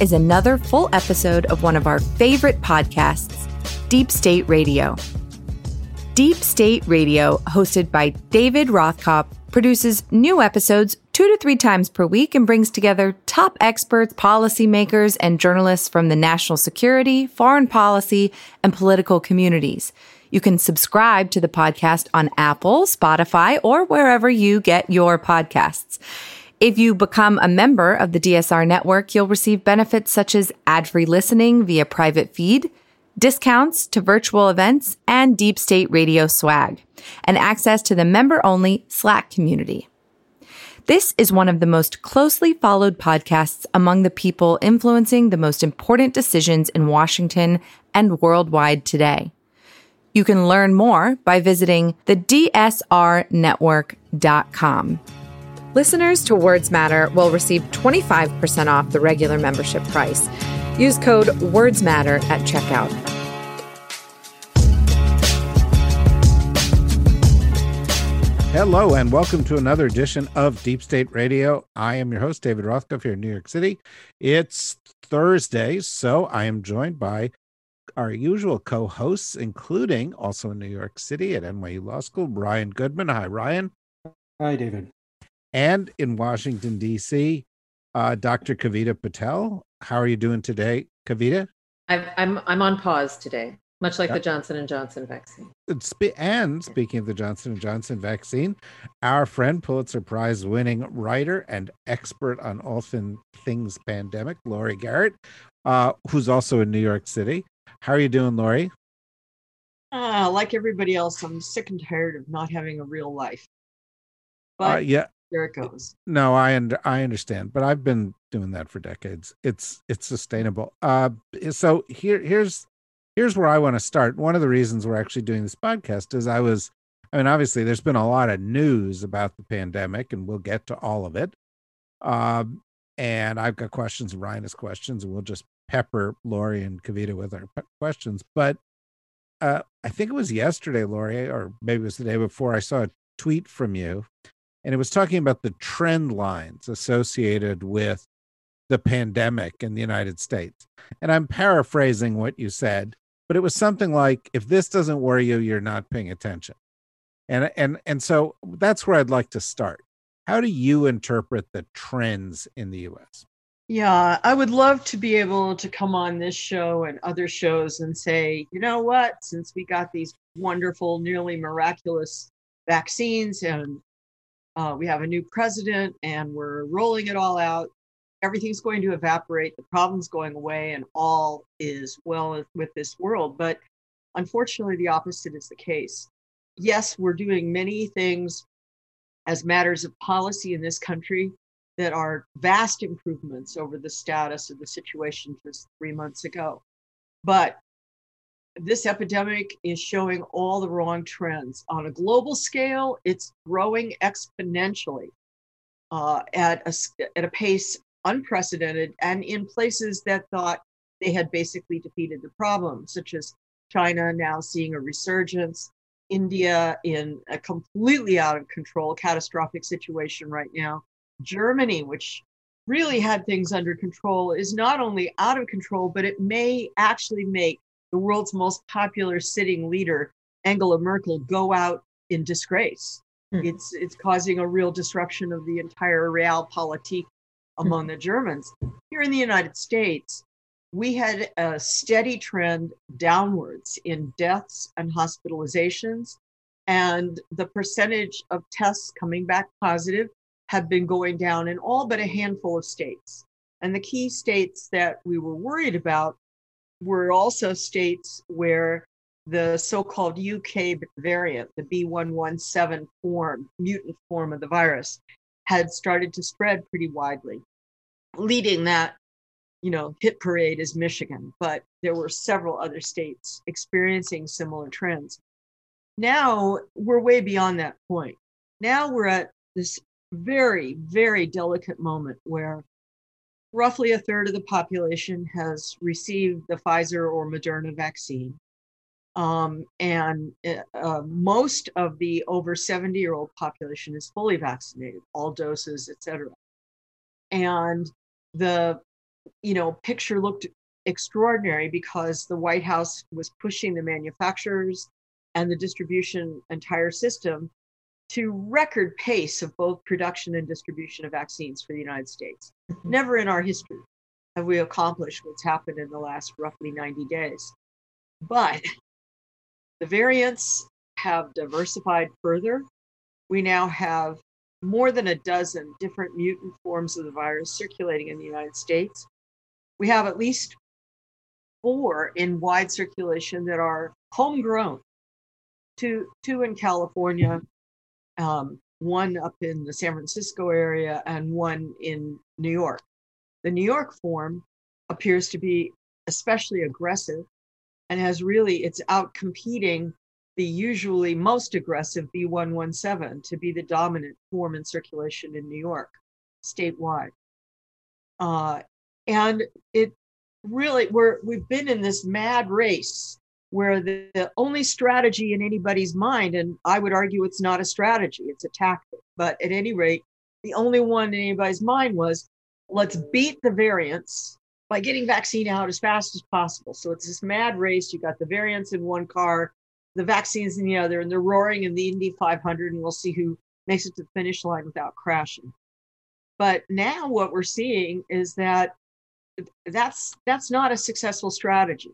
is another full episode of one of our favorite podcasts, Deep State Radio. Deep State Radio, hosted by David Rothkopf, produces new episodes two to three times per week and brings together top experts, policymakers, and journalists from the national security, foreign policy, and political communities. You can subscribe to the podcast on Apple, Spotify, or wherever you get your podcasts. If you become a member of the DSR network, you'll receive benefits such as ad free listening via private feed, discounts to virtual events, and deep state radio swag, and access to the member only Slack community. This is one of the most closely followed podcasts among the people influencing the most important decisions in Washington and worldwide today. You can learn more by visiting the DSRnetwork.com. Listeners to Words Matter will receive 25% off the regular membership price. Use code WordsMatter at checkout. Hello, and welcome to another edition of Deep State Radio. I am your host, David Rothkopf, here in New York City. It's Thursday, so I am joined by our usual co hosts, including also in New York City at NYU Law School, Ryan Goodman. Hi, Ryan. Hi, David and in Washington, D.C., uh, Dr. Kavita Patel. How are you doing today, Kavita? i am I'm, I'm on pause today, much like the Johnson and Johnson vaccine. And speaking of the Johnson and Johnson vaccine, our friend Pulitzer Prize winning writer and expert on all things pandemic, Laurie Garrett, uh, who's also in New York City. How are you doing, Laurie? Uh, like everybody else, I'm sick and tired of not having a real life. Uh, but uh, yeah, there it goes. No, I under, I understand, but I've been doing that for decades. It's it's sustainable. Uh, so here here's here's where I want to start. One of the reasons we're actually doing this podcast is I was, I mean, obviously there's been a lot of news about the pandemic, and we'll get to all of it. Um, and I've got questions, Ryan has questions, and we'll just pepper Laurie and Kavita with our questions. But uh, I think it was yesterday, Laurie, or maybe it was the day before. I saw a tweet from you and it was talking about the trend lines associated with the pandemic in the United States. And I'm paraphrasing what you said, but it was something like if this doesn't worry you, you're not paying attention. And and and so that's where I'd like to start. How do you interpret the trends in the US? Yeah, I would love to be able to come on this show and other shows and say, you know what, since we got these wonderful, nearly miraculous vaccines and uh, we have a new president and we're rolling it all out. Everything's going to evaporate, the problem's going away, and all is well with this world. But unfortunately, the opposite is the case. Yes, we're doing many things as matters of policy in this country that are vast improvements over the status of the situation just three months ago. But this epidemic is showing all the wrong trends. On a global scale, it's growing exponentially uh, at, a, at a pace unprecedented and in places that thought they had basically defeated the problem, such as China now seeing a resurgence, India in a completely out of control, catastrophic situation right now, Germany, which really had things under control, is not only out of control, but it may actually make the world's most popular sitting leader, Angela Merkel, go out in disgrace. Mm. It's it's causing a real disruption of the entire realpolitik among mm. the Germans. Here in the United States, we had a steady trend downwards in deaths and hospitalizations, and the percentage of tests coming back positive have been going down in all but a handful of states. And the key states that we were worried about were also states where the so-called UK variant, the B117 form, mutant form of the virus, had started to spread pretty widely. Leading that, you know, hit parade is Michigan, but there were several other states experiencing similar trends. Now we're way beyond that point. Now we're at this very, very delicate moment where roughly a third of the population has received the Pfizer or Moderna vaccine. Um, and uh, most of the over 70 year old population is fully vaccinated, all doses, et cetera. And the you know, picture looked extraordinary because the White House was pushing the manufacturers and the distribution entire system to record pace of both production and distribution of vaccines for the United States. Mhm. Never in our history have we accomplished what's happened in the last roughly 90 days. But the variants have diversified further. We now have more than a dozen different mutant forms of the virus circulating in the United States. We have at least four in wide circulation that are homegrown. Two, two in California, um, one up in the San Francisco area, and one in New York. The New York form appears to be especially aggressive and has really, it's out competing the usually most aggressive B117 to be the dominant form in circulation in New York statewide. Uh, and it really, we're, we've been in this mad race where the, the only strategy in anybody's mind, and I would argue it's not a strategy, it's a tactic, but at any rate, the only one in anybody's mind was let's beat the variants by getting vaccine out as fast as possible. So it's this mad race. You got the variants in one car, the vaccines in the other, and they're roaring in the Indy 500, and we'll see who makes it to the finish line without crashing. But now what we're seeing is that that's that's not a successful strategy.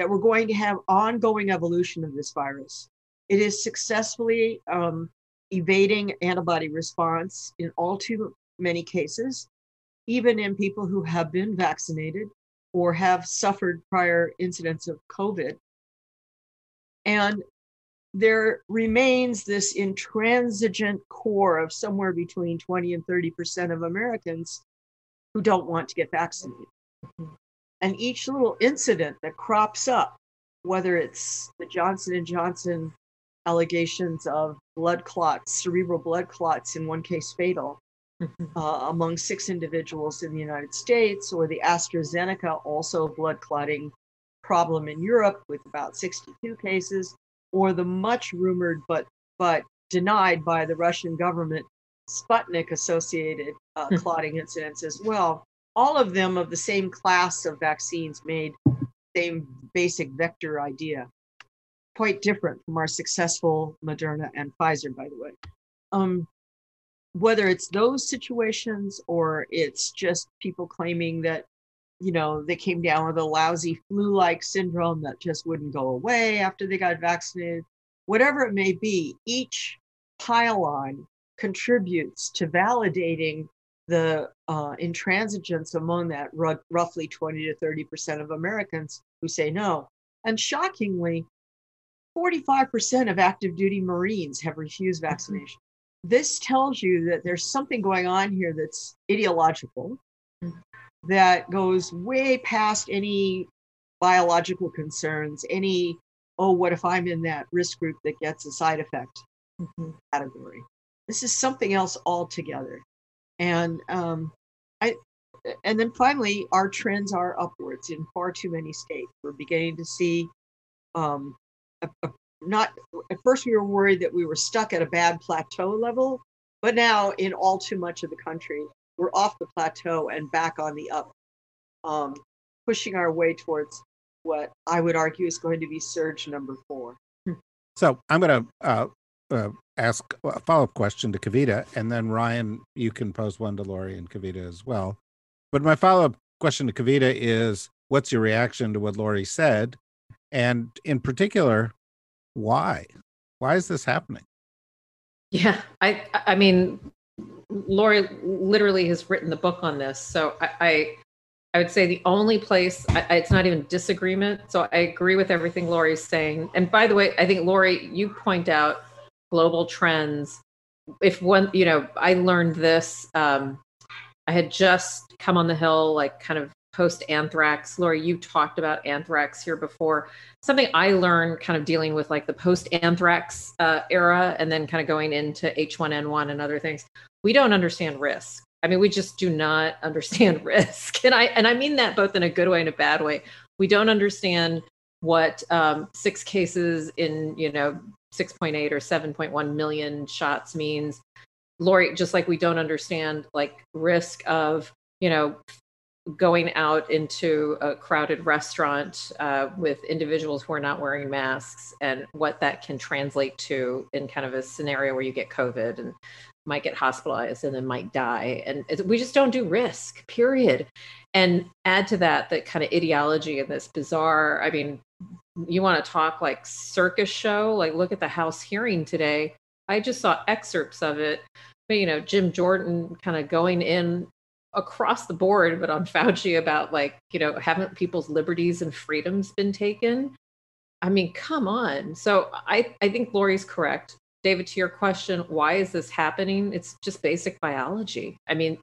That we're going to have ongoing evolution of this virus. It is successfully um, evading antibody response in all too many cases, even in people who have been vaccinated or have suffered prior incidents of COVID. And there remains this intransigent core of somewhere between 20 and 30% of Americans who don't want to get vaccinated. And each little incident that crops up, whether it's the Johnson and Johnson allegations of blood clots, cerebral blood clots, in one case fatal, uh, among six individuals in the United States, or the AstraZeneca also blood clotting problem in Europe with about 62 cases, or the much rumored but but denied by the Russian government Sputnik associated uh, clotting incidents as well. All of them of the same class of vaccines made same basic vector idea. Quite different from our successful Moderna and Pfizer, by the way. Um, whether it's those situations or it's just people claiming that you know they came down with a lousy flu-like syndrome that just wouldn't go away after they got vaccinated whatever it may be each pile-on contributes to validating the uh, intransigence among that r- roughly 20 to 30 percent of americans who say no. And shockingly 45% of active duty marines have refused vaccination. This tells you that there's something going on here that's ideological that goes way past any biological concerns any oh what if i'm in that risk group that gets a side effect Mhm. category. This is something else altogether and um i and then finally our trends are upwards in far too many states. We're beginning to see um a, a not at first we were worried that we were stuck at a bad plateau level but now in all too much of the country we're off the plateau and back on the up um, pushing our way towards what i would argue is going to be surge number four. So I'm going to uh, uh, ask a follow up question to Kavita, and then Ryan, you can pose one to Laurie and Kavita as well. But my follow up question to Kavita is what's your reaction to what Laurie said? And in particular, why? Why is this happening? Yeah, I I mean, Laurie literally has written the book on this, so I I, I would say the only place I, it's not even disagreement. So I agree with everything Laurie's saying. And by the way, I think Laurie, you point out global trends. If one, you know, I learned this. Um, I had just come on the hill, like kind of post anthrax. Laurie, you talked about anthrax here before. Something I learned kind of dealing with like the post anthrax uh, era and then kind of going into H1N1 and other things. We don't understand risk. I mean, we just do not understand risk. And I and I mean that both in a good way and a bad way. We don't understand what um, six cases in, you know, 6.8 or 7.1 million shots means. Laurie, just like we don't understand like risk of, you know, going out into a crowded restaurant uh, with individuals who are not wearing masks and what that can translate to in kind of a scenario where you get COVID and might get hospitalized and then might die. And we just don't do risk, period. And add to that the kind of ideology and this bizarre, I mean, you want to talk like circus show, like look at the House hearing today. I just saw excerpts of it. But, you know, Jim Jordan kind of going in across the board, but on Fauci about like, you know, haven't people's liberties and freedoms been taken? I mean, come on. So I, I think Laurie's correct. David, to your question, why is this happening? It's just basic biology. I mean,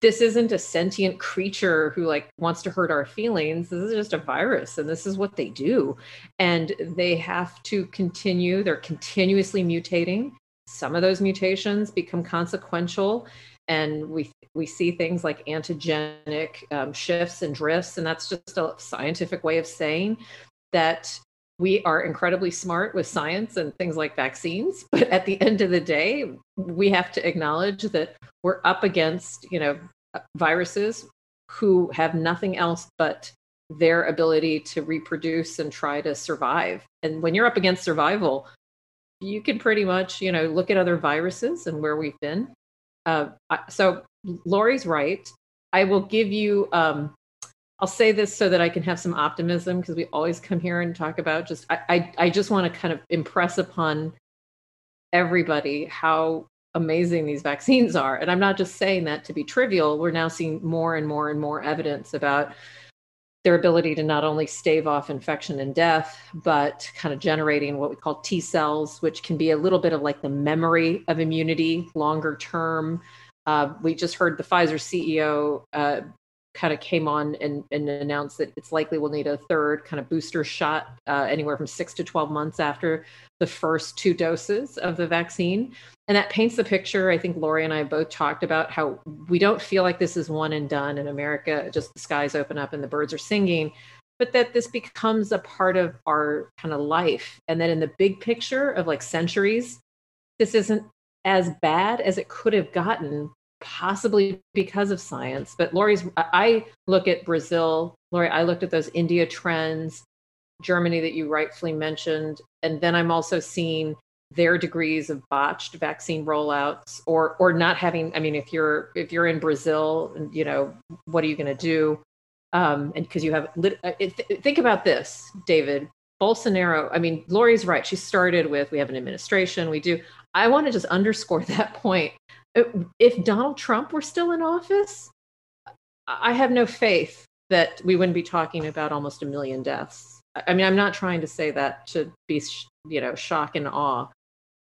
this isn't a sentient creature who like wants to hurt our feelings. This is just a virus and this is what they do. And they have to continue, they're continuously mutating. Some of those mutations become consequential and we we see things like antigenic um, shifts and drifts and that's just a scientific way of saying that we are incredibly smart with science and things like vaccines but at the end of the day we have to acknowledge that we're up against you know viruses who have nothing else but their ability to reproduce and try to survive and when you're up against survival you can pretty much you know look at other viruses and where we've been uh, so Laurie's right. I will give you um, I'll say this so that I can have some optimism because we always come here and talk about just I, I, I just want to kind of impress upon everybody how amazing these vaccines are. And I'm not just saying that to be trivial. We're now seeing more and more and more evidence about their ability to not only stave off infection and death, but kind of generating what we call T cells, which can be a little bit of like the memory of immunity longer term. Uh, we just heard the Pfizer CEO uh, kind of came on and, and, announced that it's likely we'll need a third kind of booster shot uh, anywhere from six to 12 months after the first two doses of the vaccine. And that paints the picture. I think Laurie and I both talked about how we don't feel like this is one and done in America, just the skies open up and the birds are singing, but that this becomes a part of our kind of life. And that in the big picture of like centuries, this isn't as bad as it could have gotten possibly because of science. But Laurie's, I look at Brazil, Laurie, I looked at those India trends, Germany that you rightfully mentioned. And then I'm also seeing their degrees of botched vaccine rollouts or or not having i mean if you're if you're in brazil you know what are you going to do um and because you have uh, think about this david bolsonaro i mean laurie's right she started with we have an administration we do i want to just underscore that point if Donald Trump were still in office, I have no faith that we wouldn't be talking about almost a million deaths. I mean, I'm not trying to say that to be, you know, shock and awe,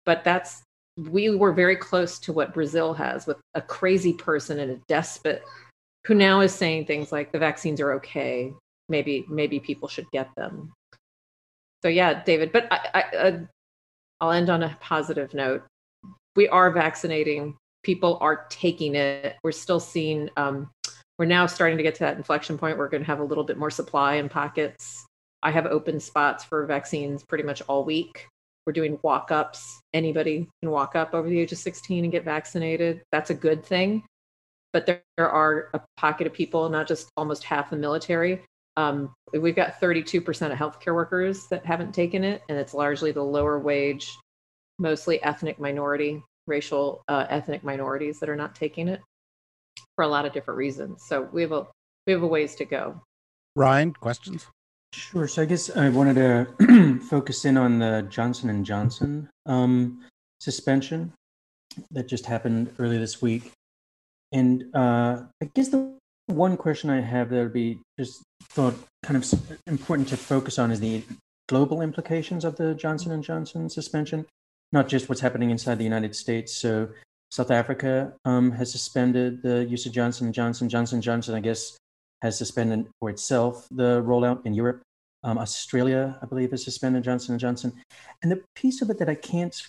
but that's we were very close to what Brazil has with a crazy person and a despot who now is saying things like the vaccines are okay. Maybe maybe people should get them. So yeah, David. But I, I, uh, I'll end on a positive note. We are vaccinating people are taking it. We're still seeing, um, we're now starting to get to that inflection point. We're going to have a little bit more supply in pockets. I have open spots for vaccines pretty much all week. We're doing walk ups. Anybody can walk up over the age of 16 and get vaccinated. That's a good thing. But there, there are a pocket of people, not just almost half the military. Um, we've got 32% of healthcare workers that haven't taken it, and it's largely the lower wage, mostly ethnic minority racial uh, ethnic minorities that are not taking it for a lot of different reasons. So we have a we have a ways to go. Ryan, questions? Sure. So I guess I wanted to focus in on the Johnson and Johnson um, suspension that just happened earlier this week, and uh, I guess the one question I have that would be just thought kind of important to focus on is the global implications of the Johnson and Johnson suspension not just what's happening inside the United States. So South Africa um, has suspended the use of Johnson Johnson. Johnson Johnson, I guess, has suspended for itself the rollout in Europe. Um, Australia, I believe, has suspended Johnson and Johnson. And the piece of it that I can't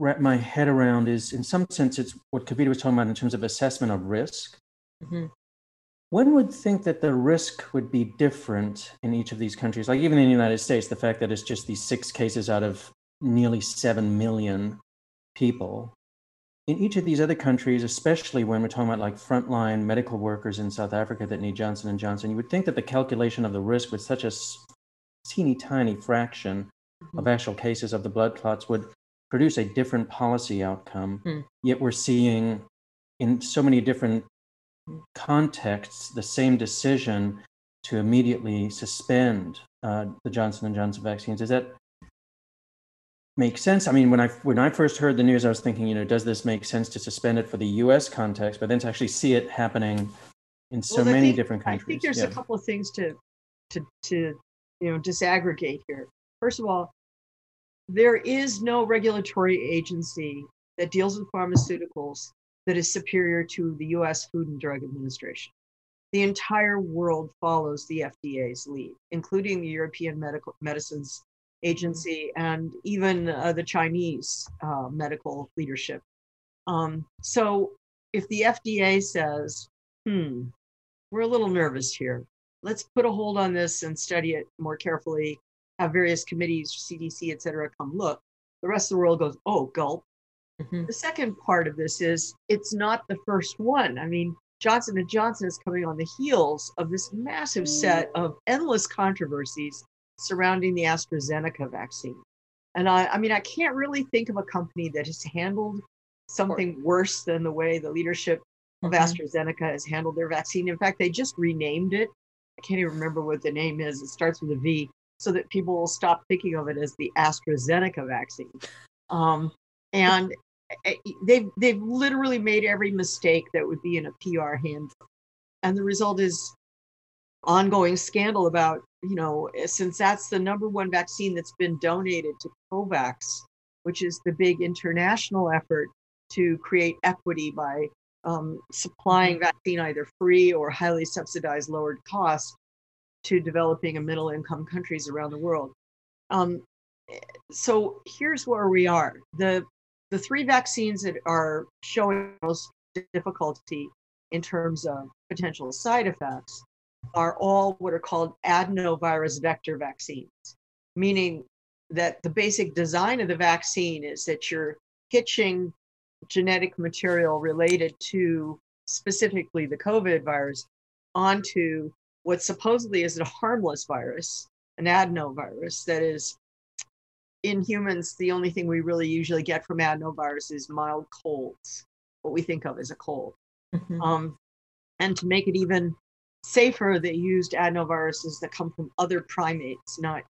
wrap my head around is, in some sense, it's what Kavita was talking about in terms of assessment of risk. Mm-hmm. One would think that the risk would be different in each of these countries. Like even in the United States, the fact that it's just these six cases out of nearly 7 million people in each of these other countries, especially when we're talking about like frontline medical workers in South Africa that need Johnson and Johnson, you would think that the calculation of the risk with such a teeny tiny fraction mm-hmm. of actual cases of the blood clots would produce a different policy outcome. Mm. Yet we're seeing in so many different contexts the same decision to immediately suspend uh, the Johnson and Johnson vaccines. Is that make sense? I mean, when I when I first heard the news, I was thinking, you know, does this make sense to suspend it for the U.S. context? But then to actually see it happening in so well, many think, different countries, I think there's yeah. a couple of things to to to you know disaggregate here. First of all, there is no regulatory agency that deals with pharmaceuticals that is superior to the US Food and Drug Administration. The entire world follows the FDA's lead, including the European Medical Medicines Agency and even uh, the Chinese uh, medical leadership. Um, so if the FDA says, hmm, we're a little nervous here, let's put a hold on this and study it more carefully, have various committees, CDC, et cetera, come look. The rest of the world goes, oh, gulp. Mm-hmm. The second part of this is it's not the first one. I mean, Johnson and Johnson is coming on the heels of this massive set of endless controversies surrounding the AstraZeneca vaccine. And I, I mean, I can't really think of a company that has handled something worse than the way the leadership of mm-hmm. AstraZeneca has handled their vaccine. In fact, they just renamed it. I can't even remember what the name is. It starts with a V, so that people will stop thinking of it as the AstraZeneca vaccine. Um, and they've they've literally made every mistake that would be in a PR handbook, and the result is ongoing scandal about you know eh, since that's the number one vaccine that's been donated to COVAX, which is the big international effort to create equity by um, supplying mm-hmm. vaccine either free or highly subsidized lowered cost to developing and middle income countries around the world. Um, eh, so here's where we are. The the three vaccines that are showing most difficulty in terms of potential side effects are all what are called adenovirus vector vaccines, meaning that the basic design of the vaccine is that you're hitching genetic material related to specifically the COVID virus onto what supposedly is a harmless virus, an adenovirus that is in humans, the only thing we really usually get from adenovirus is mild colds, what we think of as a cold. Mm-hmm. Um, and to make it even safer, they used adenoviruses that come from other primates, not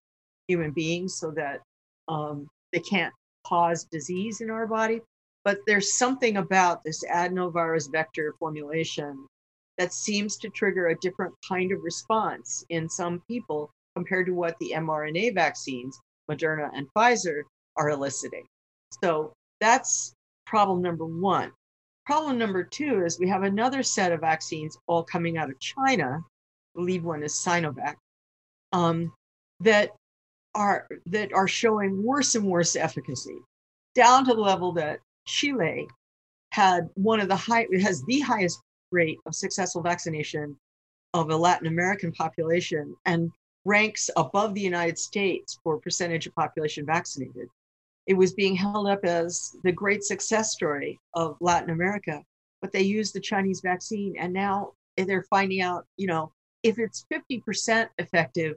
human beings, so that um, they can't cause disease in our body. But there's something about this adenovirus vector formulation that seems to trigger a different kind of response in some people compared to what the mRNA vaccines Moderna, and Pfizer are eliciting. So that's problem number one. Problem number two is we have another set of vaccines all coming out of China. The lead one is Sinovac, um, that are that are showing worse and worse efficacy, down to the level that Chile had one of the high has the highest rate of successful vaccination of a Latin American population, and ranks above the United States for percentage of population vaccinated. It was being held up as the great success story of Latin America, but they used the Chinese vaccine and now they're finding out, you know, if it's 50% effective,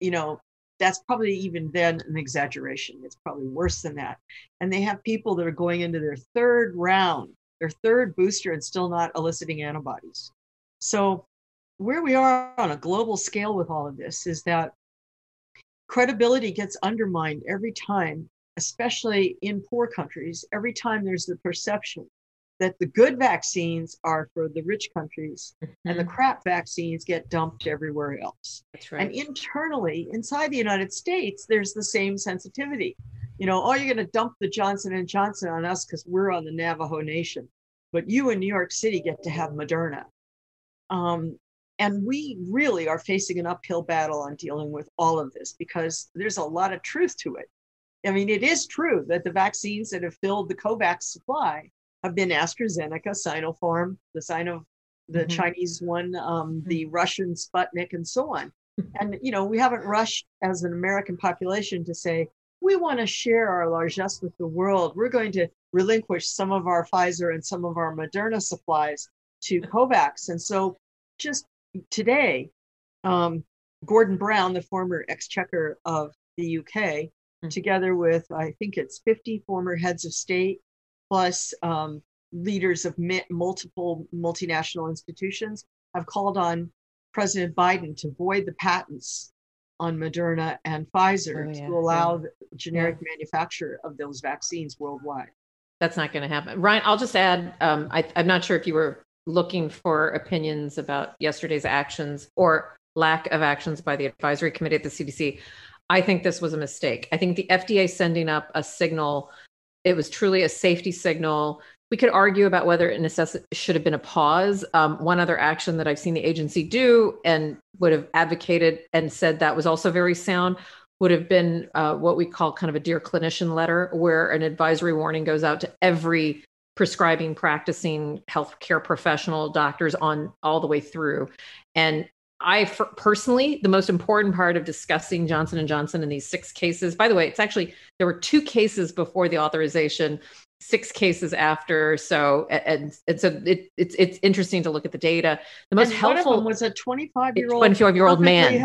you know, that's probably even then an exaggeration. It's probably worse than that. And they have people that are going into their third round, their third booster, and still not eliciting antibodies. So where we are on a global scale with all of this is that credibility gets undermined every time, especially in poor countries, every time there's the perception that the good vaccines are for the rich countries mm-hmm. and the mm-hmm. crap vaccines get dumped everywhere else. That's right. And internally, inside the United States, there's the same sensitivity. You know, oh, you're going to dump the Johnson and Johnson on us because we're on the Navajo Nation, but you in New York City get to have Moderna. Um, and we really are facing an uphill battle on dealing with all of this because there's a lot of truth to it. I mean, it is true that the vaccines that have filled the COVAX supply have been AstraZeneca, Sinopharm, the Sino, the mm-hmm. Chinese one, um, mm-hmm. the Russian Sputnik, and so on. and you know, we haven't rushed as an American population to say we want to share our largesse with the world. We're going to relinquish some of our Pfizer and some of our Moderna supplies to COVAX. And so just today, um, Gordon Brown, the former exchequer of the UK, mm-hmm. together with, I think it's 50 former heads of state, plus um, leaders of multiple multinational institutions, have called on President Biden to void the patents on Moderna and Pfizer oh, yeah, to allow yeah. the generic yeah. manufacture of those vaccines worldwide. That's not going to happen. Ryan, I'll just add um, I, I'm not sure if you were looking for opinions about yesterday's actions or lack of actions by the advisory committee at the CDC. I think this was a mistake. I think the FDA sending up a signal, it was truly a safety signal. We could argue about whether it necess- should have been a pause. Um, one other action that I've seen the agency do and would have advocated and said that was also very sound would have been uh, what we call kind of a dear clinician letter, where an advisory warning goes out to every prescribing, practicing healthcare professional, doctors on all the way through. And I personally, the most important part of discussing Johnson and Johnson in these six cases. By the way, it's actually there were two cases before the authorization six cases after. So and and so it, it's it's interesting to look at the data. The most and helpful was a 25 year old 25 year old man.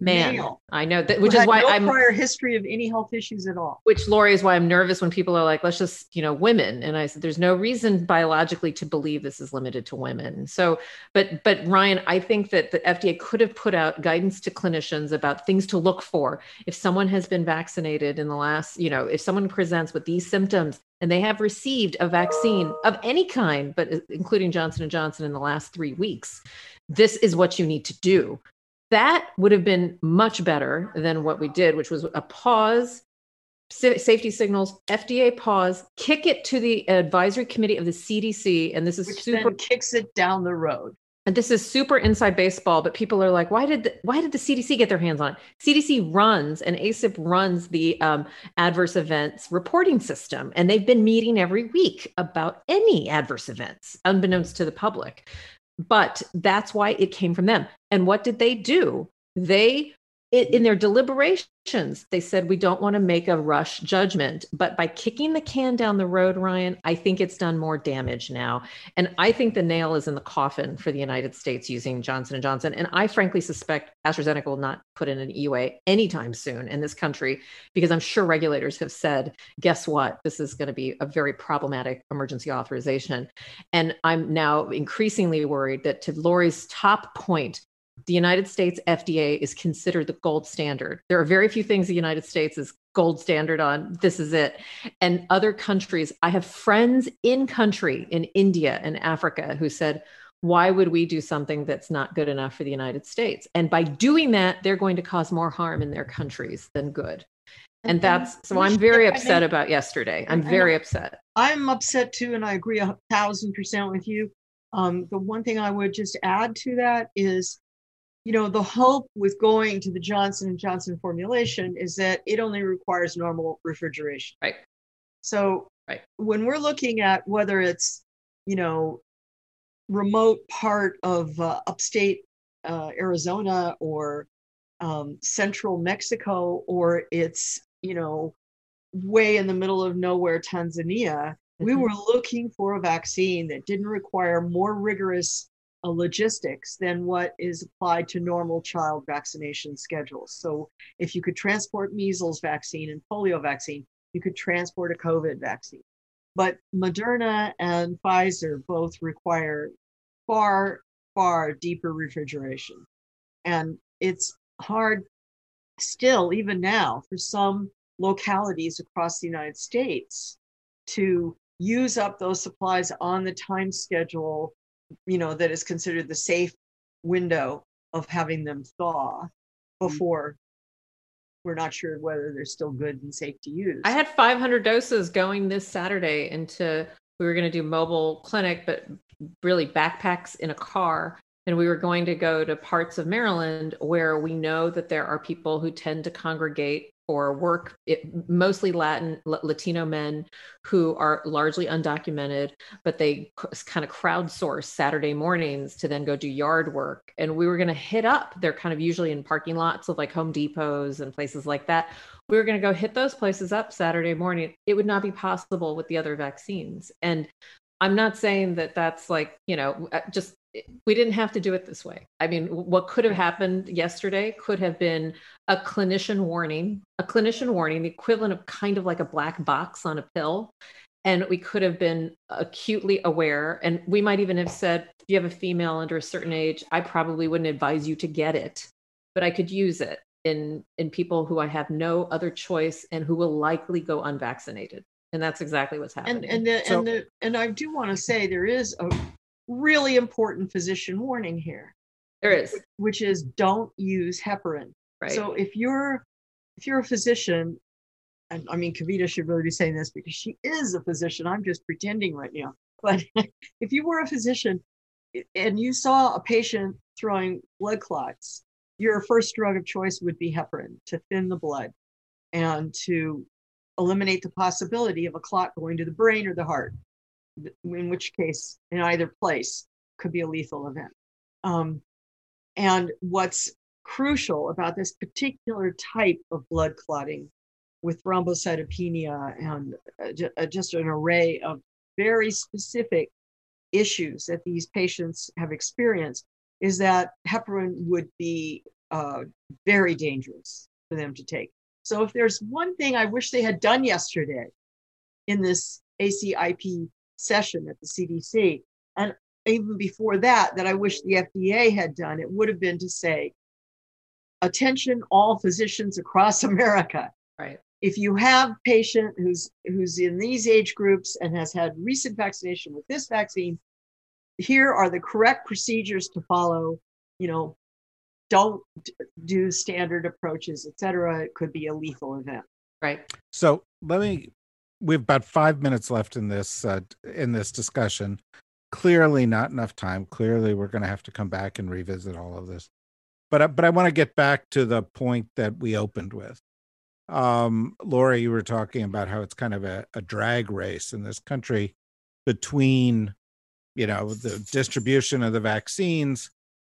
man. Male, I know that, which is why no I'm prior history of any health issues at all. Which Laurie is why I'm nervous when people are like, let's just you know women. And I said, there's no reason biologically to believe this is limited to women. So, but but Ryan, I think that the FDA could have put out guidance to clinicians about things to look for if someone has been vaccinated in the last, you know, if someone presents with these symptoms and they have received a vaccine of any kind but including johnson and johnson in the last three weeks this is what you need to do. That would have been much better than what we did which was a pause safety signals fda pause kick it to the advisory committee of the cdc and this is which super kicks it down the road and this is super inside baseball, but people are like, why did the, why did the CDC get their hands on it? CDC runs and ACIP runs the um, adverse events reporting system, and they've been meeting every week about any adverse events, unbeknownst to the public. But that's why it came from them. And what did they do? They in their deliberations, they said we don't want to make a rush judgment. But by kicking the can down the road, Ryan, I think it's done more damage now. And I think the nail is in the coffin for the United States using Johnson and Johnson. And I frankly suspect AstraZeneca will not put in an EUA anytime soon in this country because I'm sure regulators have said, guess what? This is going to be a very problematic emergency authorization. And I'm now increasingly worried that to Laurie's top point, the United States FDA is considered the gold standard. There are very few things the United States is gold standard on. This is it. And other countries, I have friends in country in India and Africa who said, why would we do something that's not good enough for the United States? And by doing that, they're going to cause more harm in their countries than good. And that's so I'm very upset about yesterday. I'm very upset. I'm upset too, and I agree a thousand percent with you. Um, the one thing I would just add to that is you know the hope with going to the johnson and johnson formulation is that it only requires normal refrigeration right so right. when we're looking at whether it's you know remote part of uh, upstate uh, arizona or um, central mexico or it's you know way in the middle of nowhere tanzania mm-hmm. we were looking for a vaccine that didn't require more rigorous logistics than what is applied to normal child vaccination schedules. So if you could transport measles vaccine and polio vaccine, you could transport a COVID vaccine. But Moderna and Pfizer both require far, far deeper refrigeration. And it's hard still, even now, for some localities across the United States to use up those supplies on the time schedule you know that is considered the safe window of having them thaw mm. before we're not sure whether they're still good and safe to use. I had 500 doses going this Saturday into we were going to do mobile clinic but really backpacks in a car and we were going to go to parts of Maryland where we know that there are people who tend to congregate for work, it, mostly Latin Latino men who are largely undocumented, but they kind of crowdsource Saturday mornings to then go do yard work. And we were going to hit up. They're kind of usually in parking lots of like Home Depots and places like that. We were going to go hit those places up Saturday morning. It would not be possible with the other vaccines. And I'm not saying that that's like, you know, uh, just we didn't have to do it this way. I mean, what could have happened yesterday could have been a clinician warning, a clinician warning, the equivalent of kind of like a black box on a pill. And we could have been acutely aware. And we might even have said, if you have a female under a certain age, I probably wouldn't advise you to get it, but I could use it in, in people who I have no other choice and who will likely go unvaccinated. And that's exactly what's happening. And and the, So- and the, and I do want to say there is a really important physician warning here, there is, which is don't use heparin. right? So if you're if you're a physician, and I mean Kavita should really be saying this because she is a physician. I'm just pretending right now. But if you were a physician and you saw a patient throwing blood clots, your first drug of choice would be heparin to thin the blood and to eliminate the possibility of a clot going to the brain or the heart, in which case, in either place, could be a lethal event. Um, and what's crucial about this particular type of blood clotting with thrombocytopenia and uh, uh, just an array of very specific issues that these patients have experienced is that heparin would be uh, very dangerous for them to take. So, if there's one thing I wish they had done yesterday in this ACIP session at the CDC, and even before that, that I wish the FDA had done, it would have been to say, attention, all physicians across America. right. If you have patient who's who's in these age groups and has had recent vaccination with this vaccine, here are the correct procedures to follow. You know, don't do standard approaches, et cetera. It could be a lethal event. Right. So let me. We have about five minutes left in this uh, in this discussion. Clearly, not enough time. Clearly, we're going to have to come back and revisit all of this. But I- but I want to get back to the point that we opened with. Um, Laura, you were talking about how it's kind of a, a drag race in this country between, you know, the distribution of the vaccines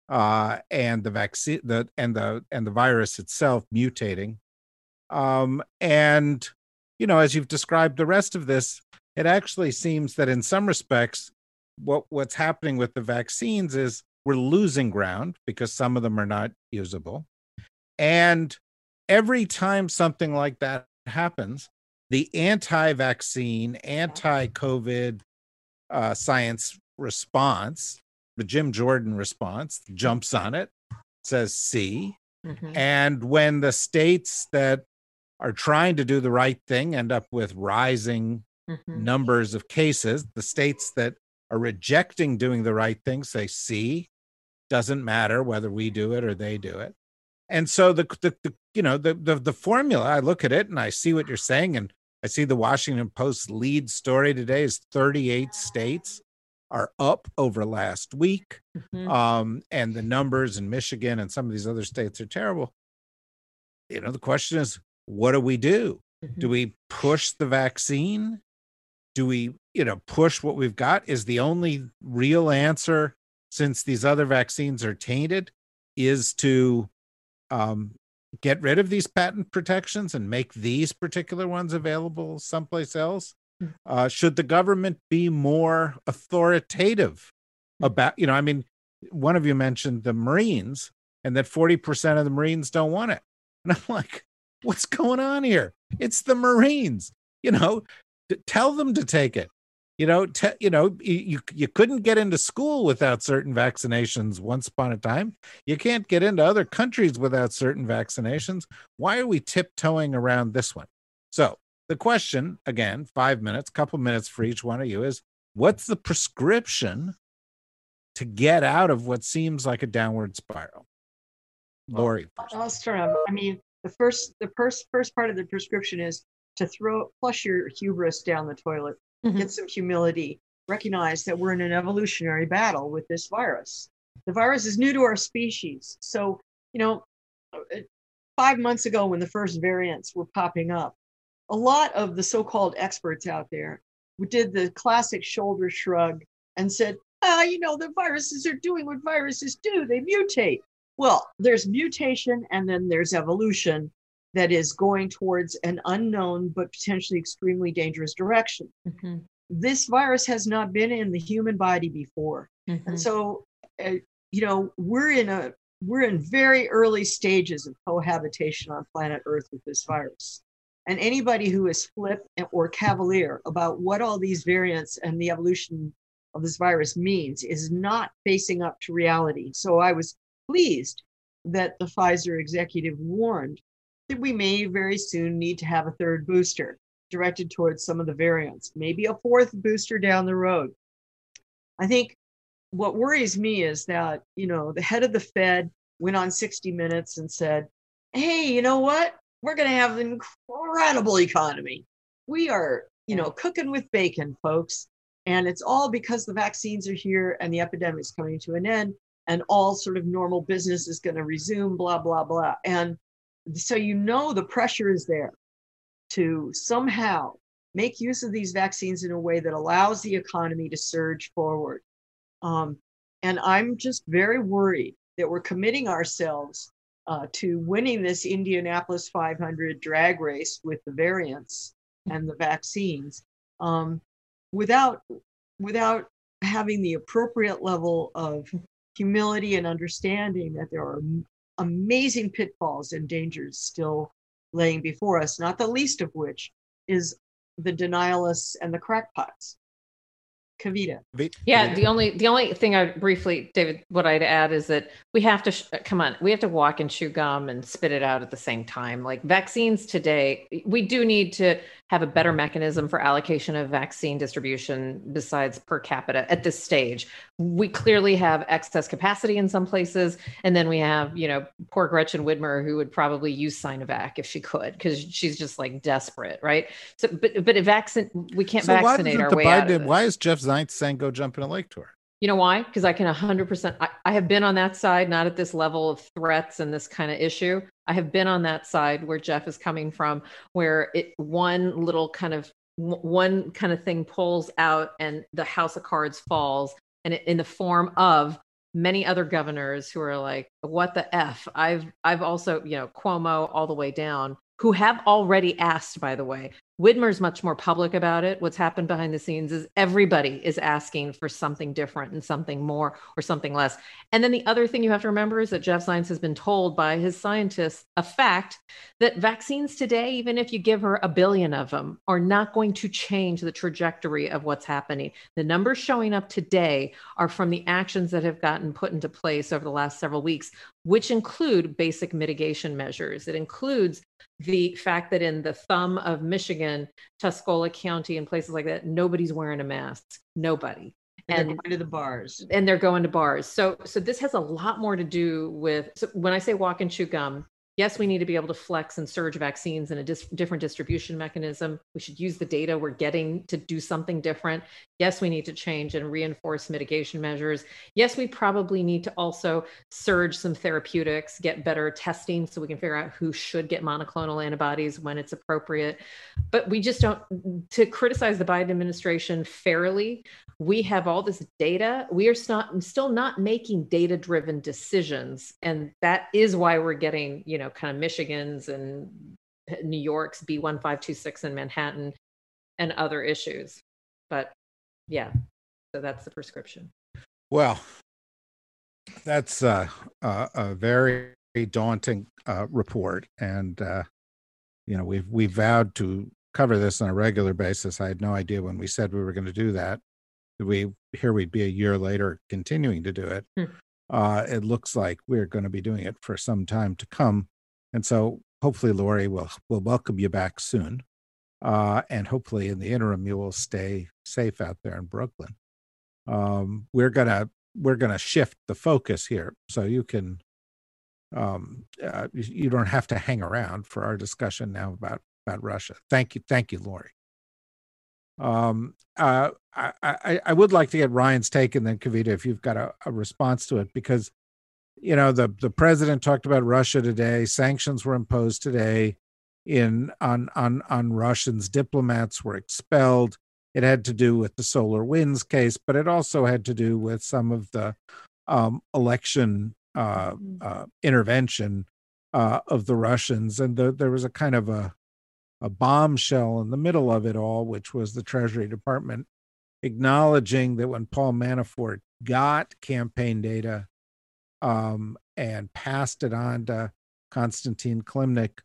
uh, and the vaccine, the and the and the virus itself mutating. Um, and you know, as you've described the rest of this, it actually seems that in some respects, what what's happening with the vaccines is we're losing ground because some of them are not usable. And every time something like that happens, the anti-vaccine, anti-COVID uh, science response, the Jim Jordan response, jumps on it, says, "See." Mhm. And when the states that are trying to do the right thing end up with rising Mhm. numbers of cases, the states that are rejecting doing the right thing say, see, doesn't matter whether we do it or they do it. And so the, the, the you know the, the the formula, I look at it and I see what you're saying, and I see the Washington Post lead story today is 38 states are up over last week Mhm. um, and the numbers in Michigan and some of these other states are terrible. You know, the question is, what do we do? Do Mhm. we push the vaccine? Do we, you know, push what we've got? Is the only real answer, since these other vaccines are tainted, is to um, get rid of these patent protections and make these particular ones available someplace else? Mm. Uh, should the government be more authoritative about, you know, I mean, one of you mentioned the Marines and that 40% of the Marines don't want it. And I'm like, what's going on here? It's the Marines, you know, tell them to take it. You know, te- you know, you, you couldn't get into school without certain vaccinations once upon a time. You can't get into other countries without certain vaccinations. Why are we tiptoeing around this one? So the question, again, five minutes, couple minutes for each one of you, is what's the prescription to get out of what seems like a downward spiral? Laurie, first. I'll start. off. I mean, the first the first first part of the prescription is to throw flush your hubris down the toilet, Mhm. get some humility, recognize that we're in an evolutionary battle with this virus. The virus is new to our species, so you know, uh, five months ago when the first variants were popping up, a lot of the so-called experts out there did the classic shoulder shrug and said, ah, you know, the viruses are doing what viruses do. They mutate. Well, there's mutation and then there's evolution that is going towards an unknown but potentially extremely dangerous direction. Mm-hmm. This virus has not been in the human body before. Mm-hmm. And so, uh, you know, we're in a we're in very early stages of cohabitation on planet Earth with this virus. And anybody who is flip or cavalier about what all these variants and the evolution of this virus means is not facing up to reality. So I was pleased that the Pfizer executive warned that we may very soon need to have a third booster directed towards some of the variants, maybe a fourth booster down the road. I think what worries me is that, you know, the head of the Fed went on 60 Minutes and said, hey, you know what? We're going to have an incredible economy. We are, you know, cooking with bacon, folks. And it's all because the vaccines are here and the epidemic is coming to an end and all sort of normal business is going to resume, blah, blah, blah. And so you know the pressure is there to somehow make use of these vaccines in a way that allows the economy to surge forward. Um, and I'm just very worried that we're committing ourselves uh, to winning this Indianapolis 500 drag race with the variants and the vaccines um, without without having the appropriate level of humility and understanding that there are amazing pitfalls and dangers still laying before us, not the least of which is the denialists and the crackpots. Kavita. Yeah, the only the only thing I briefly, David, what I'd add is that we have to sh- uh, come on, we have to walk and chew gum and spit it out at the same time. Like vaccines today, we do need to have a better mechanism for allocation of vaccine distribution besides per capita at this stage. We clearly have excess capacity in some places, and then we have, you know, poor Gretchen Whitmer who would probably use Sinovac if she could because she's just like desperate, right? So, but but a vaccine, we can't so vaccinate our way Biden, out of this. Why is Jeff Zients saying go jump in a lake tour? You know why? Because I can 100%. I, I, have been on that side, not at this level of threats and this kind of issue. I have been on that side where Jeff is coming from, where it one little kind of one kind of thing pulls out and the house of cards falls, and it, in the form of many other governors who are like, "What the f?" I've I've also you know Cuomo all the way down who have already asked, by the way, Whitmer's much more public about it. What's happened behind the scenes is everybody is asking for something different and something more or something less. And then the other thing you have to remember is that Jeff Zients has been told by his scientists a fact that vaccines today, even if you give her a billion of them, are not going to change the trajectory of what's happening. The numbers showing up today are from the actions that have gotten put into place over the last several weeks, which include basic mitigation measures. It includes the fact that in the thumb of Michigan, Tuscola County, and places like that, nobody's wearing a mask. Nobody. And, and they're going to the bars. And they're going to bars. So, so this has a lot more to do with. So when I say walk and chew gum, yes, we need to be able to flex and surge vaccines in a dis- different distribution mechanism. We should use the data we're getting to do something different. Yes, we need to change and reinforce mitigation measures. Yes, we probably need to also surge some therapeutics, get better testing so we can figure out who should get monoclonal antibodies when it's appropriate. But we just don't, to criticize the Biden administration fairly, we have all this data. We are still not making data driven decisions. And that is why we're getting, you know, kind of Michigan's and New York's B1526 in Manhattan and other issues. But yeah, so that's the prescription. Well, that's uh, uh, a very daunting uh, report. And, uh, you know, we've, we vowed to cover this on a regular basis. I had no idea when we said we were going to do that we here we'd be a year later continuing to do it. Hmm. Uh, it looks like we're going to be doing it for some time to come, and so hopefully, Laurie will will welcome you back soon, uh, and hopefully, in the interim, you will stay safe out there in Brooklyn. Um, we're gonna we're gonna shift the focus here, so you can um, uh, you don't have to hang around for our discussion now about about Russia. Thank you, thank you, Laurie. Um, uh, I, I, I would like to get Ryan's take and then Kavita, if you've got a, a response to it, because you know the the president talked about Russia today. Sanctions were imposed today in on on on Russians. Diplomats were expelled. It had to do with the SolarWinds case, but it also had to do with some of the um, election uh, mm-hmm. uh, intervention uh, of the Russians, and the, there was a kind of a a bombshell in the middle of it all, which was the Treasury Department acknowledging that when Paul Manafort got campaign data um, and passed it on to Konstantin Klimnik.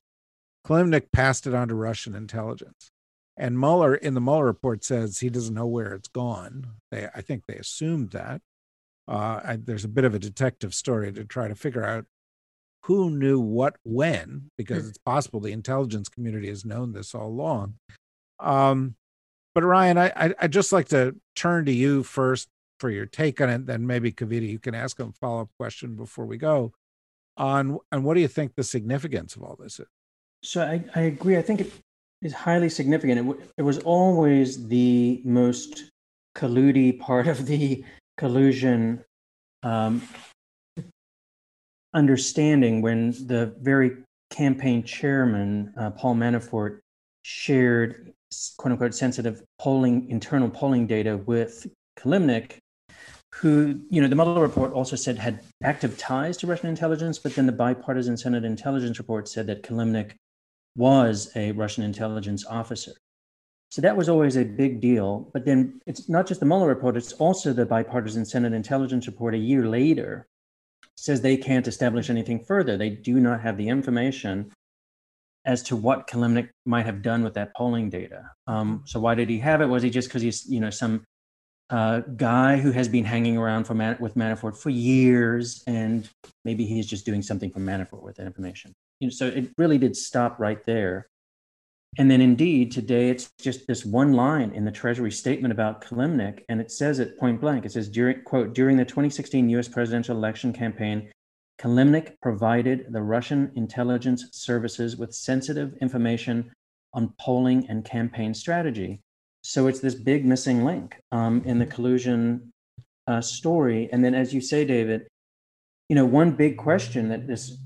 Klimnik passed it on to Russian intelligence. And Mueller in the Mueller report says he doesn't know where it's gone. They, I think they assumed that. Uh, I, there's a bit of a detective story to try to figure out who knew what when, because it's possible the intelligence community has known this all along. Um, but Ryan, I, I I just like to turn to you first for your take on it. Then maybe Kavita, you can ask a follow up question before we go on. And what do you think the significance of all this is? So I, I agree. I think it is highly significant. It, w- it was always the most colludy part of the collusion um, understanding when the very campaign chairman, uh, Paul Manafort, shared quote unquote sensitive polling, internal polling data with Kilimnik, who, you know, the Mueller report also said had active ties to Russian intelligence, but then the bipartisan Senate intelligence report said that Kilimnik was a Russian intelligence officer. So that was always a big deal. But then it's not just the Mueller report, it's also the bipartisan Senate intelligence report a year later says they can't establish anything further. They do not have the information as to what Kilimnik might have done with that polling data. Um, so why did he have it? Was he just because he's you know some uh, guy who has been hanging around for Man- with Manafort for years, and maybe he's just doing something for Manafort with that information? You know, so it really did stop right there. And then indeed, today it's just this one line in the Treasury statement about Kilimnik, and it says it point blank. It says, during, quote, during the 2016 US presidential election campaign, Kilimnik provided the Russian intelligence services with sensitive information on polling and campaign strategy. So it's this big missing link um, in the collusion uh, story. And then, as you say, David, you know, one big question that this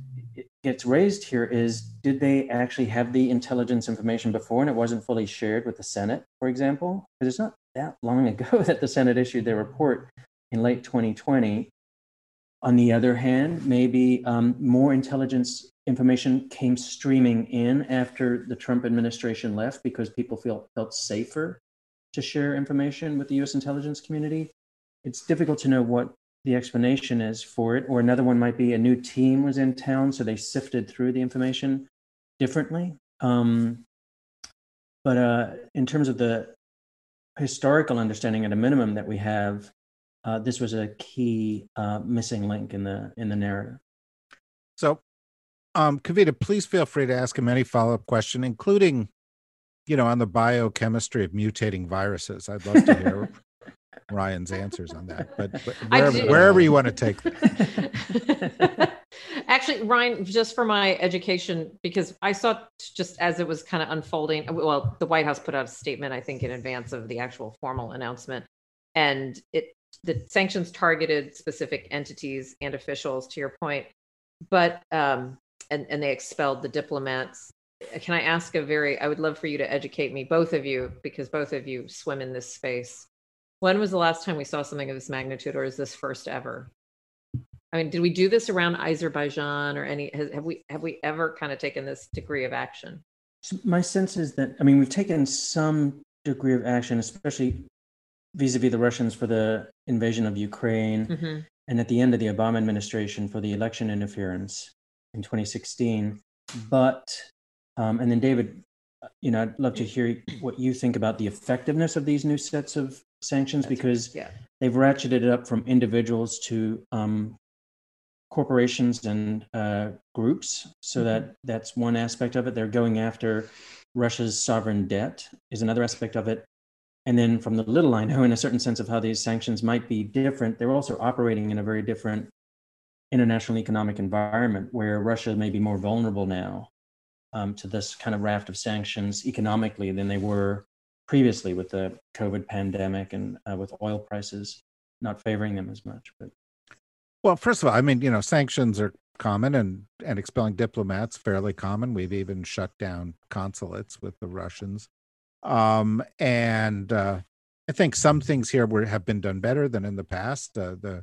gets raised here is did they actually have the intelligence information before and it wasn't fully shared with the Senate, for example? Because it's not that long ago that the Senate issued their report in late 2020. On the other hand, maybe um, more intelligence information came streaming in after the Trump administration left because people feel, felt safer to share information with the US intelligence community. It's difficult to know what the explanation is for it. Or another one might be a new team was in town, so they sifted through the information differently. Um, but uh, in terms of the historical understanding, at a minimum, that we have, uh, this was a key uh, missing link in the in the narrative. So, um, Kavita, please feel free to ask him any follow up question, including, you know, on the biochemistry of mutating viruses. I'd love to hear Ryan's answers on that, but, but wherever, wherever, you want to take that. Actually, Ryan, just for my education, because I saw just as it was kind of unfolding, well, the White House put out a statement, I think, in advance of the actual formal announcement. And it the sanctions targeted specific entities and officials, to your point, but um, and, and they expelled the diplomats. Can I ask a very, I would love for you to educate me, both of you, because both of you swim in this space. When was the last time we saw something of this magnitude, or is this first ever? I mean, did we do this around Azerbaijan or any? Has, have we have we ever kind of taken this degree of action? So my sense is that I mean we've taken some degree of action, especially vis-a-vis the Russians for the invasion of Ukraine, mm-hmm. and at the end of the Obama administration for the election interference in 2016. But um, and then David, you know, I'd love to hear what you think about the effectiveness of these new sets of sanctions because yeah. they've ratcheted it up from individuals to um, corporations and uh, groups. So mm-hmm. that that's one aspect of it. They're going after Russia's sovereign debt is another aspect of it. And then from the little I know, in a certain sense of how these sanctions might be different, they're also operating in a very different international economic environment where Russia may be more vulnerable now um, to this kind of raft of sanctions economically than they were previously with the COVID pandemic and uh, with oil prices not favoring them as much. But Well, first of all, I mean, you know, sanctions are common and and expelling diplomats fairly common. We've even shut down consulates with the Russians. Um, and uh, I think some things here were have been done better than in the past. Uh, the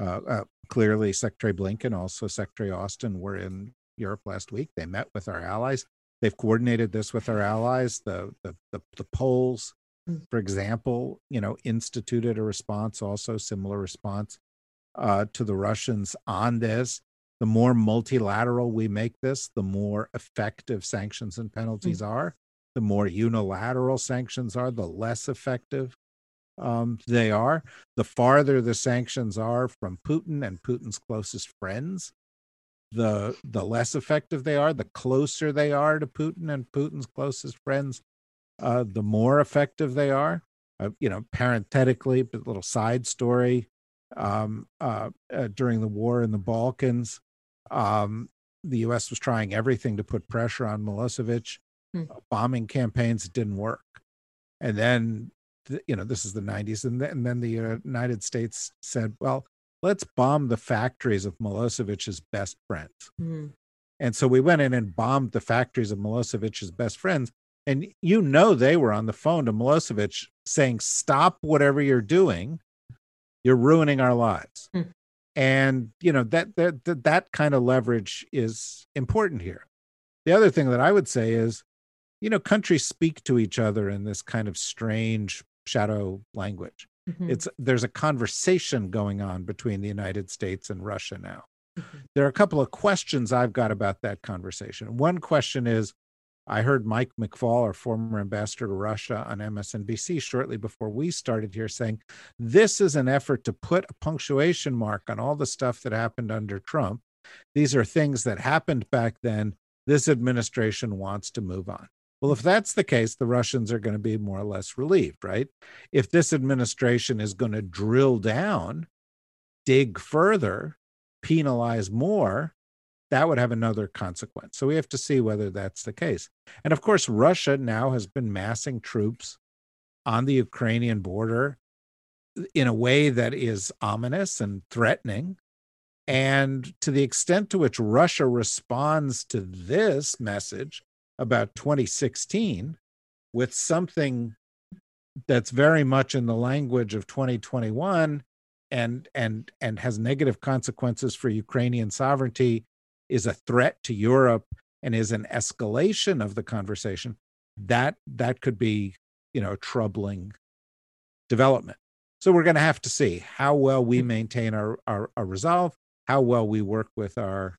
uh, uh, clearly Secretary Blinken, also Secretary Austin, were in Europe last week. They met with our allies. They've coordinated this with our allies. The the the, the Poles, Mm. for example, you know, instituted a response, also similar response uh, to the Russians on this. The more multilateral we make this, the more effective sanctions and penalties are. The more unilateral sanctions are, the less effective um, they are. The farther the sanctions are from Putin and Putin's closest friends, the the less effective they are. The closer they are to Putin and Putin's closest friends, uh, the more effective they are. Uh, you know, parenthetically, but little side story. Um, uh, uh, during the war in the Balkans, um, the U.S. was trying everything to put pressure on Milosevic. Hmm. Bombing campaigns didn't work, and then you know this is the 90s, and then, and then the uh, United States said, "Well, let's bomb the factories of Milosevic's best friends." Mhm. And so we went in and bombed the factories of Milosevic's best friends. And you know they were on the phone to Milosevic saying, Stop whatever you're doing. You're ruining our lives. Hmm. And you know that, that that that kind of leverage is important here. The other thing that I would say is, you know, countries speak to each other in this kind of strange shadow language. Mhm. It's there's a conversation going on between the United States and Russia now Mhm. there are a couple of questions I've got about that conversation. One question is I heard Mike McFaul, our former ambassador to Russia on MSNBC, shortly before we started here, saying this is an effort to put a punctuation mark on all the stuff that happened under Trump. These are things that happened back then. This administration wants to move on. Well, if that's the case, the Russians are going to be more or less relieved, right? If this administration is going to drill down, dig further, penalize more, that would have another consequence. So we have to see whether that's the case. And of course, Russia now has been massing troops on the Ukrainian border in a way that is ominous and threatening. And to the extent to which Russia responds to this message about 2016 with something that's very much in the language of 2021 and and and has negative consequences for Ukrainian sovereignty is a threat to Europe and is an escalation of the conversation that that could be you know troubling development. So we're going to have to see how well we maintain our, our, our resolve how well we work with our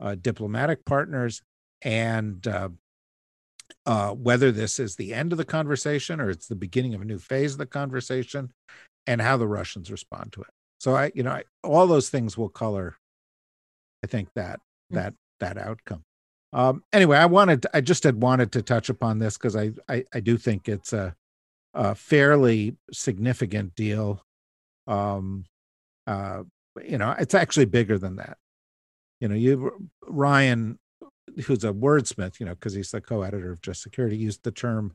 uh, diplomatic partners and uh, uh, whether this is the end of the conversation or it's the beginning of a new phase of the conversation and how the russians respond to it. So i you know I, all those things will color i think that Mm. that that outcome. Um anyway i wanted to, i just had wanted to touch upon this because I, I i do think it's a a fairly significant deal. Um uh you know it's actually bigger than that. You know you ryan who's a wordsmith you know because he's the co-editor of just security used the term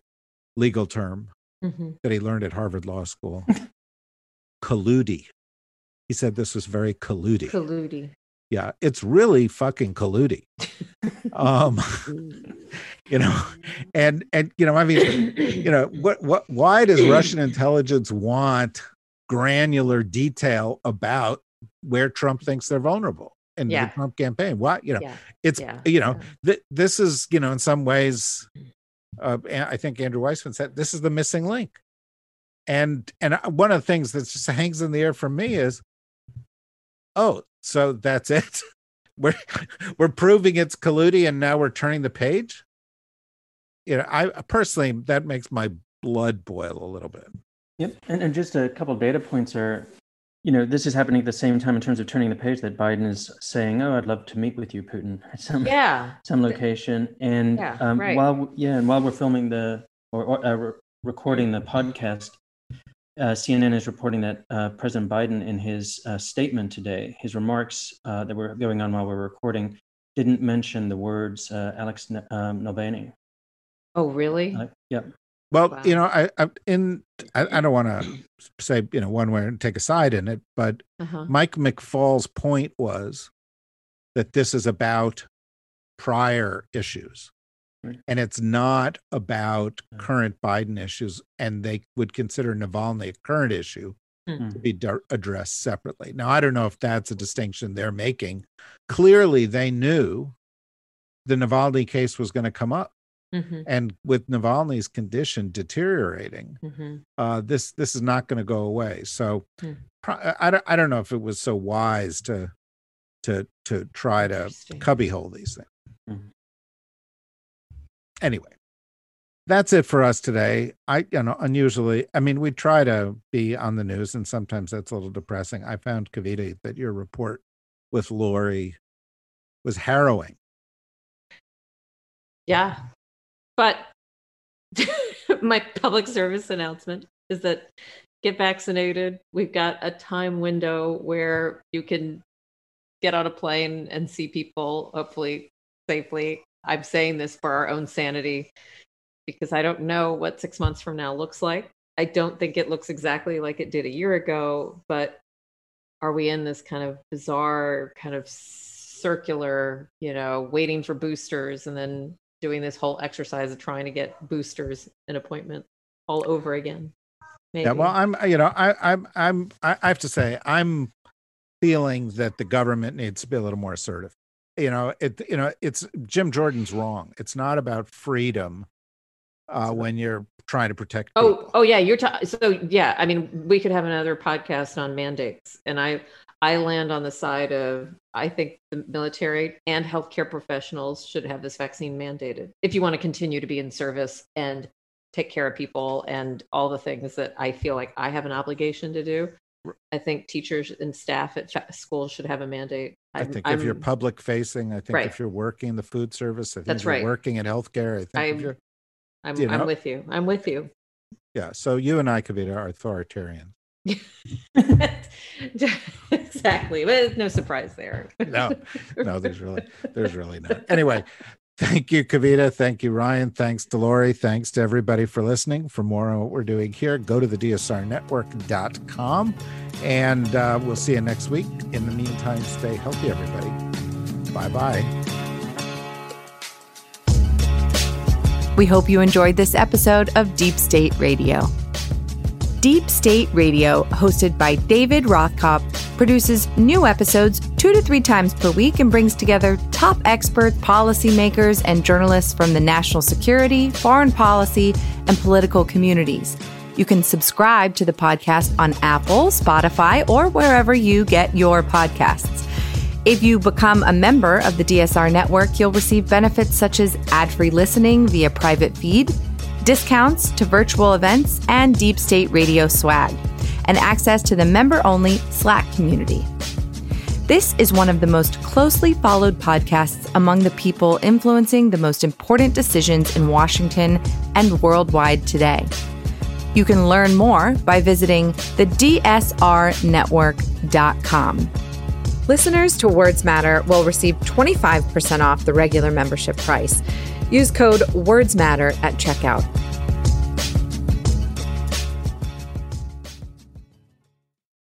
legal term Mhm. that he learned at harvard law school. Colludi he said this was very colludi Colludi. yeah it's really fucking colludi um you know and and you know i mean you know what what why does russian intelligence want granular detail about where trump thinks they're vulnerable in Yeah. the trump campaign why you know Yeah. it's Yeah. you know th- this is you know in some ways uh, i think andrew weissmann said this is the missing link and and uh, one of the things that just hangs in the air for me mm-hmm. is oh so that's it we're we're proving it's colluding and now we're turning the page you know i uh, personally that makes my blood boil a little bit Yep. And, and just a couple of data points are, you know, this is happening at the same time in terms of turning the page that Biden is saying, "Oh, I'd love to meet with you, Putin, at some Yeah. some location." And Yeah, um, right. while yeah, and while we're filming the or, or uh, re- recording the podcast, uh, CNN is reporting that uh, President Biden, in his uh, statement today, his remarks uh, that were going on while we're recording, didn't mention the words uh, Alex N- um. Oh, really? Yep. Well, Wow. you know, I, I in I, I don't want to say you know one way and take a side in it, but Uh-huh. Mike McFaul's point was that this is about prior issues. Right. And it's not about Yeah. current Biden issues, and they would consider Navalny a current issue Hmm. to be dar- addressed separately. Now, I don't know if that's a distinction they're making. Clearly, they knew the Navalny case was going to come up, Mhm. and with Navalny's condition deteriorating, Mhm. uh, this this is not going to go away. So pro- I don't I don't know if it was so wise to to to try to cubbyhole these things. Mhm. Anyway, that's it for us today. I you know unusually I mean we try to be on the news and sometimes that's a little depressing. I found Kavita that your report with Laurie was harrowing. Yeah. But my public service announcement is that get vaccinated. We've got a time window where you can get on a plane and see people, hopefully safely. I'm saying this for our own sanity because I don't know what six months from now looks like. I don't think it looks exactly like it did a year ago, but are we in this kind of bizarre, kind of circular, you know, waiting for boosters and then doing this whole exercise of trying to get boosters an appointment all over again? Maybe. Yeah, well, I'm you know I I'm I'm I I have to say I'm feeling that the government needs to be a little more assertive. You know, it you know it's Jim Jordan's wrong. It's not about freedom uh, when you're trying to protect. Oh, oh yeah, you're ta- so yeah. I mean, we could have another podcast on mandates, and I I land on the side of I think the military and healthcare professionals should have this vaccine mandated if you want to continue to be in service and take care of people and all the things that I feel like I have an obligation to do. I think teachers and staff at schools should have a mandate. I I'm- think if you're public facing, I think Right. if you're working in the food service, I think That's if you're right. working in healthcare, I think I'm, you're I'm, you know- I'm with you. I'm with you. yeah. So you and I, Kavita, are authoritarian. exactly. But no surprise there. No, no, there's really there's really not. Anyway, thank you, Kavita. Thank you, Ryan. Thanks to Laurie. Thanks to everybody for listening. For more on what we're doing here, go to the dsrnetwork.com and uh, we'll see you next week. In the meantime, stay healthy, everybody. Bye bye. We hope you enjoyed this episode of Deep State Radio. Deep State Radio, hosted by David Rothkopf, produces new episodes two to three times per week and brings together top experts, policymakers, and journalists from the national security, foreign policy, and political communities. You can subscribe to the podcast on Apple, Spotify, or wherever you get your podcasts. If you become a member of the DSR network, you'll receive benefits such as ad free listening via private feed, discounts to virtual events, and deep state radio swag, and access to the member only Slack community. This is one of the most closely followed podcasts among the people influencing the most important decisions in Washington and worldwide today. You can learn more by visiting the DSRnetwork.com. Listeners to Words Matter will receive 25% off the regular membership price. Use code WordsMatter at checkout.